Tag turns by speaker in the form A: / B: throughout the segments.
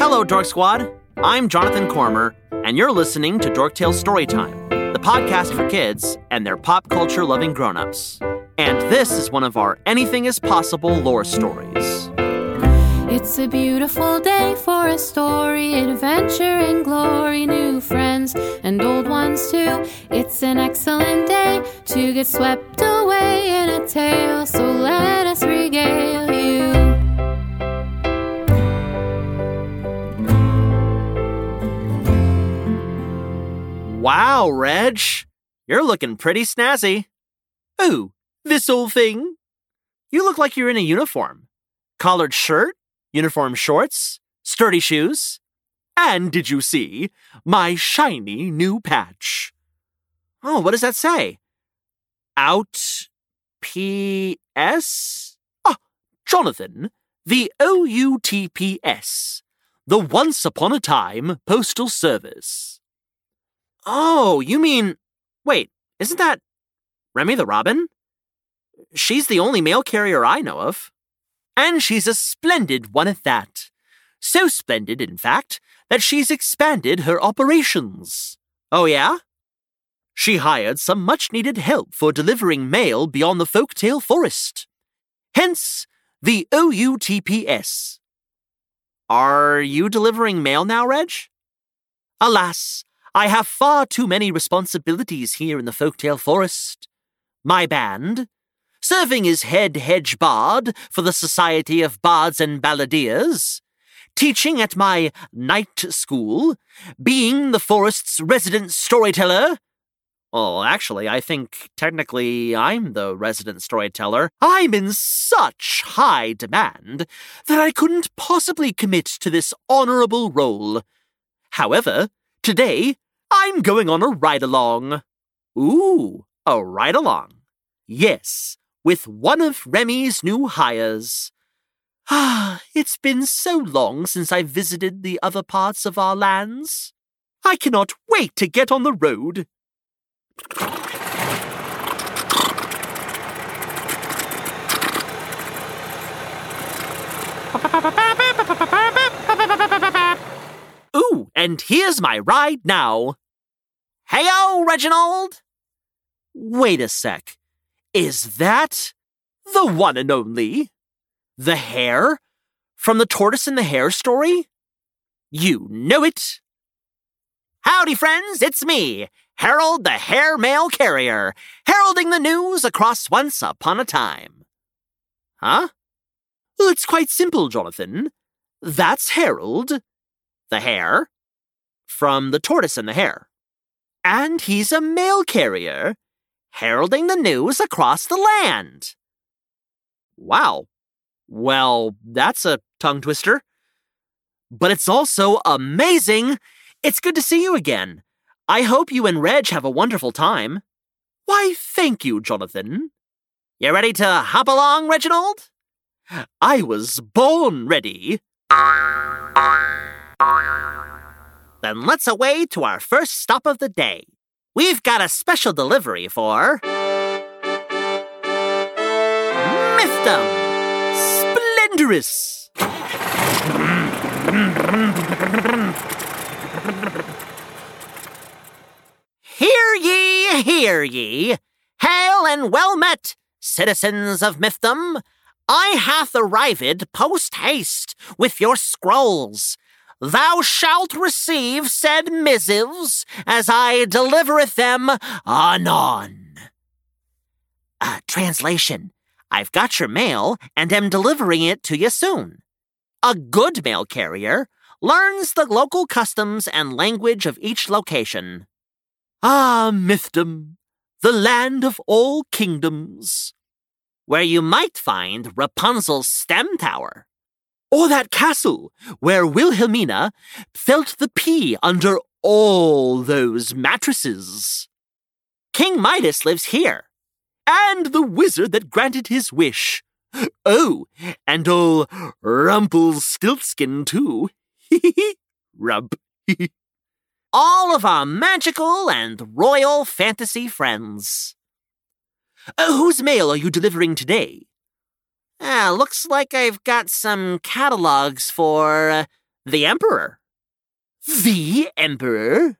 A: Hello, Dork Squad. I'm Jonathan Cormer, and you're listening to Dorktales Storytime, the podcast for kids and their pop culture loving grown-ups. And this is one of our Anything is Possible lore stories.
B: It's a beautiful day for a story, adventure and glory, new friends and old ones too. It's an excellent day to get swept away in a tale, so let us regale
A: Wow, Reg, you're looking pretty snazzy. Ooh, this old thing? You look like you're in a uniform. Collared shirt, uniform shorts, sturdy shoes. And did you see my shiny new patch? Oh, what does that say? Out P.S.? Ah, Jonathan, the OUTPS, the Once Upon a Time Postal Service. Oh, you mean. Wait, isn't that Remy the Robin? She's the only mail carrier I know of. And she's a splendid one at that. So splendid, in fact, that she's expanded her operations. Oh, yeah? She hired some much needed help for delivering mail beyond the folktale forest. Hence, the OUTPS. Are you delivering mail now, Reg? Alas, I have far too many responsibilities here in the folktale forest. My band, serving as head hedge bard for the Society of Bards and Balladeers, teaching at my night school, being the forest's resident storyteller. Well, actually, I think technically I'm the resident storyteller. I'm in such high demand that I couldn't possibly commit to this honorable role. However, Today, I'm going on a ride along. Ooh, a ride along. Yes, with one of Remy's new hires. Ah, it's been so long since I visited the other parts of our lands. I cannot wait to get on the road. Ooh, and here's my ride now. Heyo, Reginald! Wait a sec. Is that the one and only? The hare? From the Tortoise and the Hare story? You know it. Howdy, friends, it's me, Harold the Hare Mail Carrier, heralding the news across once upon a time. Huh? It's quite simple, Jonathan. That's Harold, the hare, from The Tortoise and the Hare. And he's a mail carrier, heralding the news across the land. Wow. Well, that's a tongue twister. But it's also amazing. It's good to see you again. I hope you and Reg have a wonderful time. Why, thank you, Jonathan. You ready to hop along, Reginald? I was born ready. Then let's away to our first stop of the day. We've got a special delivery for. Mythdom! Splendorous! Hear ye, hear ye! Hail and well met, citizens of Mythdom! I hath arrived post haste with your scrolls. Thou shalt receive said missives as I delivereth them anon. Uh, translation I've got your mail and am delivering it to you soon. A good mail carrier learns the local customs and language of each location. Ah, Mythdom, the land of all kingdoms where you might find Rapunzel's stem tower. Or that castle where Wilhelmina felt the pea under all those mattresses. King Midas lives here. And the wizard that granted his wish. Oh, and old Rumpelstiltskin, too. Rump. all of our magical and royal fantasy friends. Uh, whose mail are you delivering today? Ah, looks like I've got some catalogs for uh, The Emperor. The Emperor?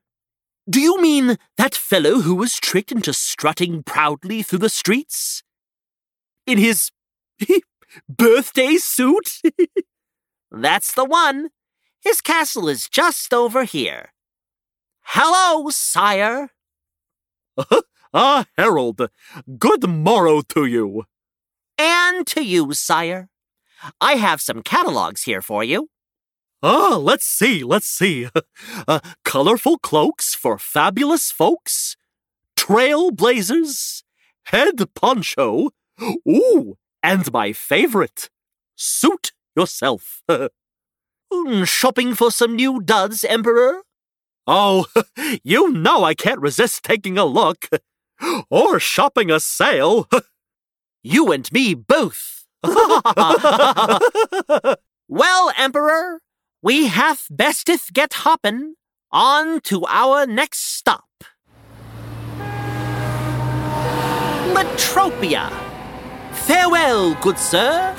A: Do you mean that fellow who was tricked into strutting proudly through the streets? In his birthday suit? That's the one. His castle is just over here. Hello, sire.
C: ah, Harold, good morrow to you.
A: And to you, sire. I have some catalogs here for you.
C: Ah, let's see, let's see. Uh, colorful cloaks for fabulous folks, trailblazers, head poncho, ooh, and my favorite, suit yourself.
A: Hmm, shopping for some new duds, Emperor?
C: Oh, you know I can't resist taking a look. Or shopping a sale.
A: You and me both. well, Emperor, we hath besteth get hoppin' on to our next stop. Litropia. Farewell, good sir.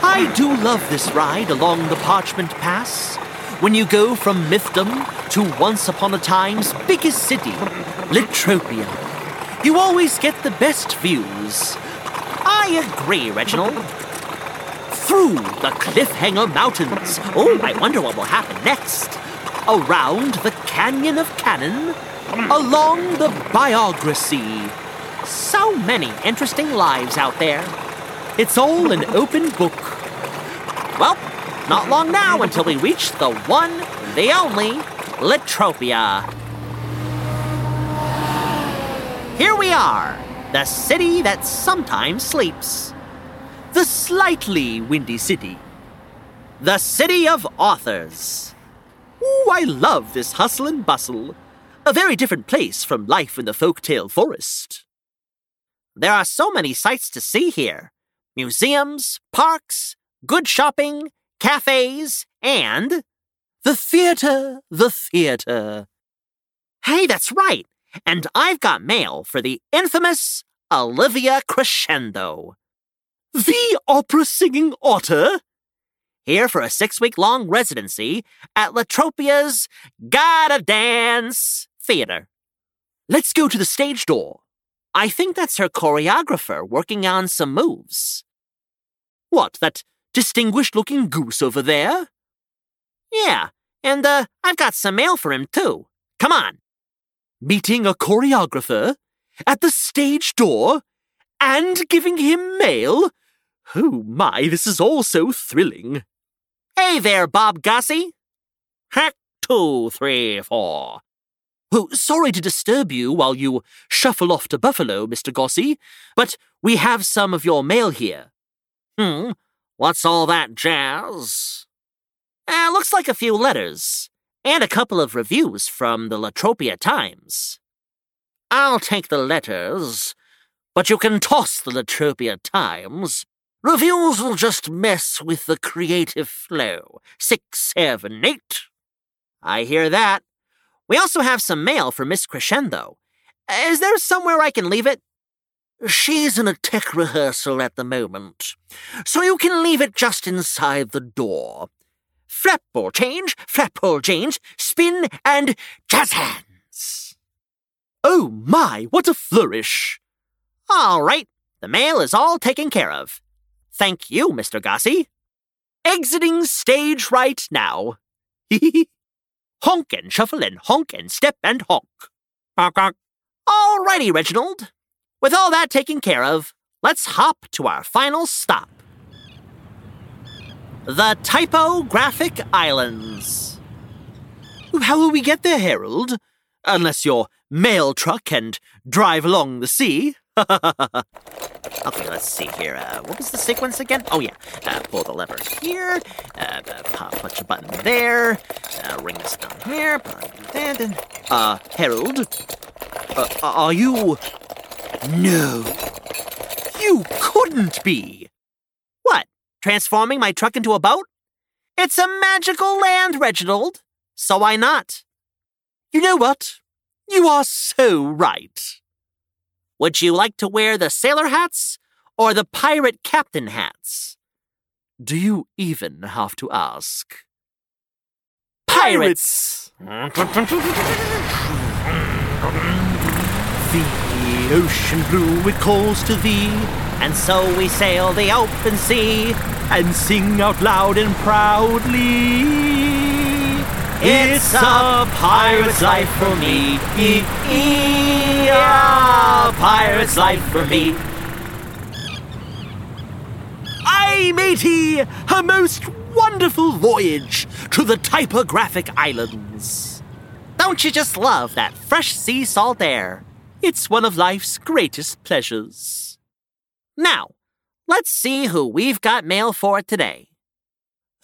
A: I do love this ride along the Parchment Pass. When you go from Mythdom to once upon a time's biggest city, Litropia, you always get the best views. I agree, Reginald. Through the Cliffhanger Mountains. Oh, I wonder what will happen next. Around the Canyon of Canon. Along the Biography. So many interesting lives out there. It's all an open book. Well, not long now until we reach the one, the only, Litropia. Here we are, the city that sometimes sleeps. The slightly windy city. The city of authors. Ooh, I love this hustle and bustle. A very different place from life in the folktale forest. There are so many sights to see here museums, parks, good shopping, cafes, and the theater, the theater. Hey, that's right. And I've got mail for the infamous Olivia Crescendo.
C: The opera singing otter?
A: Here for a six week long residency at Litropia's Gotta Dance Theater. Let's go to the stage door. I think that's her choreographer working on some moves. What, that distinguished looking goose over there? Yeah, and uh, I've got some mail for him too. Come on.
C: Meeting a choreographer? At the stage door? And giving him mail? Oh my, this is all so thrilling.
A: Hey there, Bob Gossie. Hack two, three, four.
C: Oh, sorry to disturb you while you shuffle off to Buffalo, Mr. Gossie, but we have some of your mail here.
A: Hmm, what's all that jazz? Uh, looks like a few letters, and a couple of reviews from the Litropia Times. I'll take the letters, but you can toss the Litropia Times. Reviews will just mess with the creative flow. Six, seven, eight. I hear that. We also have some mail for Miss Crescendo. Is there somewhere I can leave it? She's in a tech rehearsal at the moment, so you can leave it just inside the door. Flapball change, flapball change, spin, and jazz hands.
C: Oh my, what a flourish!
A: All right, the mail is all taken care of. Thank you, Mr. Gossie. Exiting stage right now. Hee. Honk and shuffle and honk and step and honk. Honk, honk. All righty, Reginald. With all that taken care of, let's hop to our final stop. The Typographic Islands.
C: How will we get there, Harold? Unless your mail truck can drive along the sea.
A: okay, let's see here. Uh, what was the sequence again? Oh, yeah. Uh, pull the lever here. Uh, pop, punch a button there. Uh, ring this down here. Uh, Harold? Uh, are you. No. You couldn't be. What? Transforming my truck into a boat? It's a magical land, Reginald. So why not?
C: You know what? You are so right.
A: Would you like to wear the sailor hats or the pirate captain hats?
C: Do you even have to ask?
A: Pirates!
C: The ocean blue it calls to thee,
A: and so we sail the open sea
C: and sing out loud and proudly.
A: It's a pirate's life for me. E- e- a pirate's life for me.
C: Aye, matey! A most wonderful voyage to the typographic islands.
A: Don't you just love that fresh sea salt air?
C: It's one of life's greatest pleasures.
A: Now, let's see who we've got mail for today.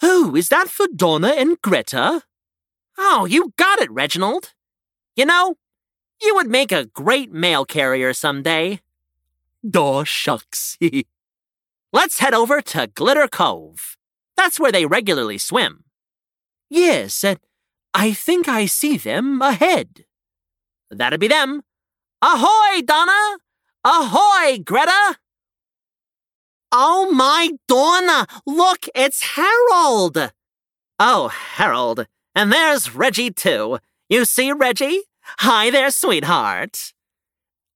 C: Oh, is that for Donna and Greta?
A: Oh, you got it, Reginald. You know, you would make a great mail carrier someday.
C: Daw shucks.
A: Let's head over to Glitter Cove. That's where they regularly swim.
C: Yes, and I think I see them ahead.
A: That'd be them. Ahoy, Donna! Ahoy, Greta! Oh my Donna! Look, it's Harold! Oh, Harold. And there's Reggie, too. You see, Reggie? Hi there, sweetheart.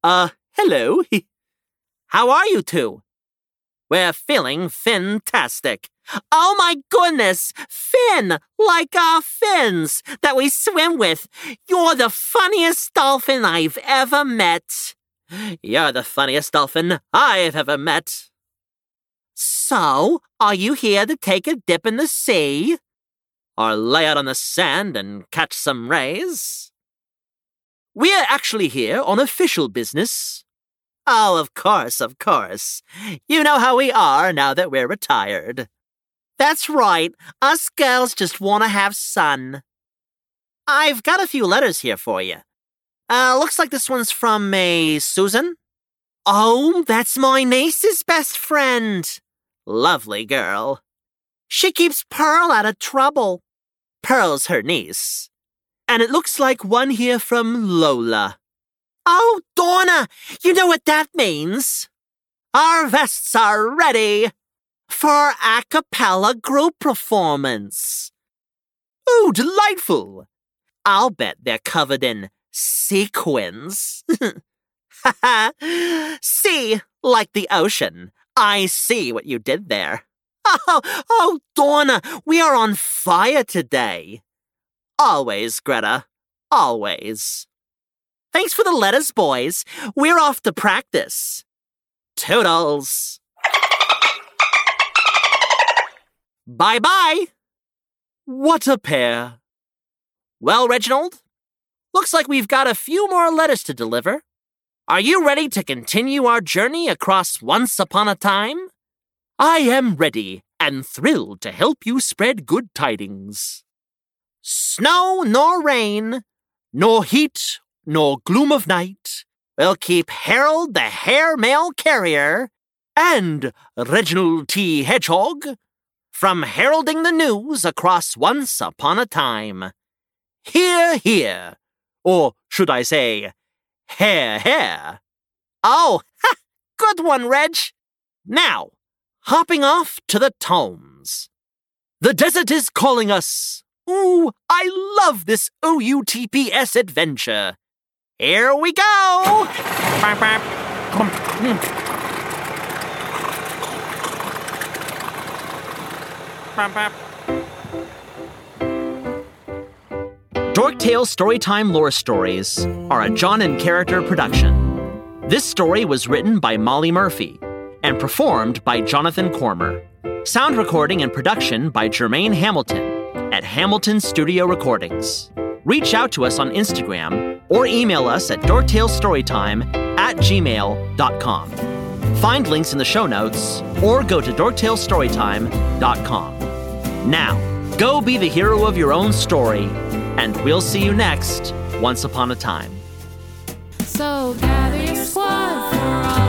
C: Uh, hello.
A: How are you two? We're feeling fantastic. Oh my goodness! Fin! Like our fins that we swim with. You're the funniest dolphin I've ever met. You're the funniest dolphin I've ever met. So, are you here to take a dip in the sea? Or lay out on the sand and catch some rays?
C: We're actually here on official business.
A: Oh, of course, of course. You know how we are now that we're retired. That's right. Us girls just want to have sun. I've got a few letters here for you. Uh, looks like this one's from a Susan. Oh, that's my niece's best friend. Lovely girl. She keeps Pearl out of trouble. Pearl's her niece.
C: And it looks like one here from Lola.
A: Oh, Donna, you know what that means. Our vests are ready for a cappella group performance.
C: Oh, delightful!
A: I'll bet they're covered in sequins. see, like the ocean. I see what you did there. Oh, oh, Donna, we are on fire today. Always, Greta. Always. Thanks for the letters, boys. We're off to practice. Toodles. Bye bye.
C: What a pair.
A: Well, Reginald, looks like we've got a few more letters to deliver. Are you ready to continue our journey across Once Upon a Time?
C: I am ready and thrilled to help you spread good tidings.
A: Snow nor rain,
C: nor heat nor gloom of night
A: will keep Harold the Hare Mail Carrier
C: and Reginald T. Hedgehog
A: from heralding the news across Once Upon a Time.
C: Hear, hear. Or should I say, hair, hair.
A: Oh, ha, good one, Reg. Now, hopping off to the tomes.
C: The desert is calling us. Ooh, I love this OUTPS adventure.
A: Here we go!
D: Dorktales Storytime Lore Stories are a Jonincharacter production. This story was written by Molly Murphy and performed by Jonathan Cormer. Sound recording and production by Jermaine Hamilton at Hamilton Studio Recordings. Reach out to us on Instagram or email us at dorktalestorytime at gmail.com. Find links in the show notes or go to dorktalestorytime.com. Now, go be the hero of your own story, and we'll see you next Once Upon a Time.
B: So gather your squad for all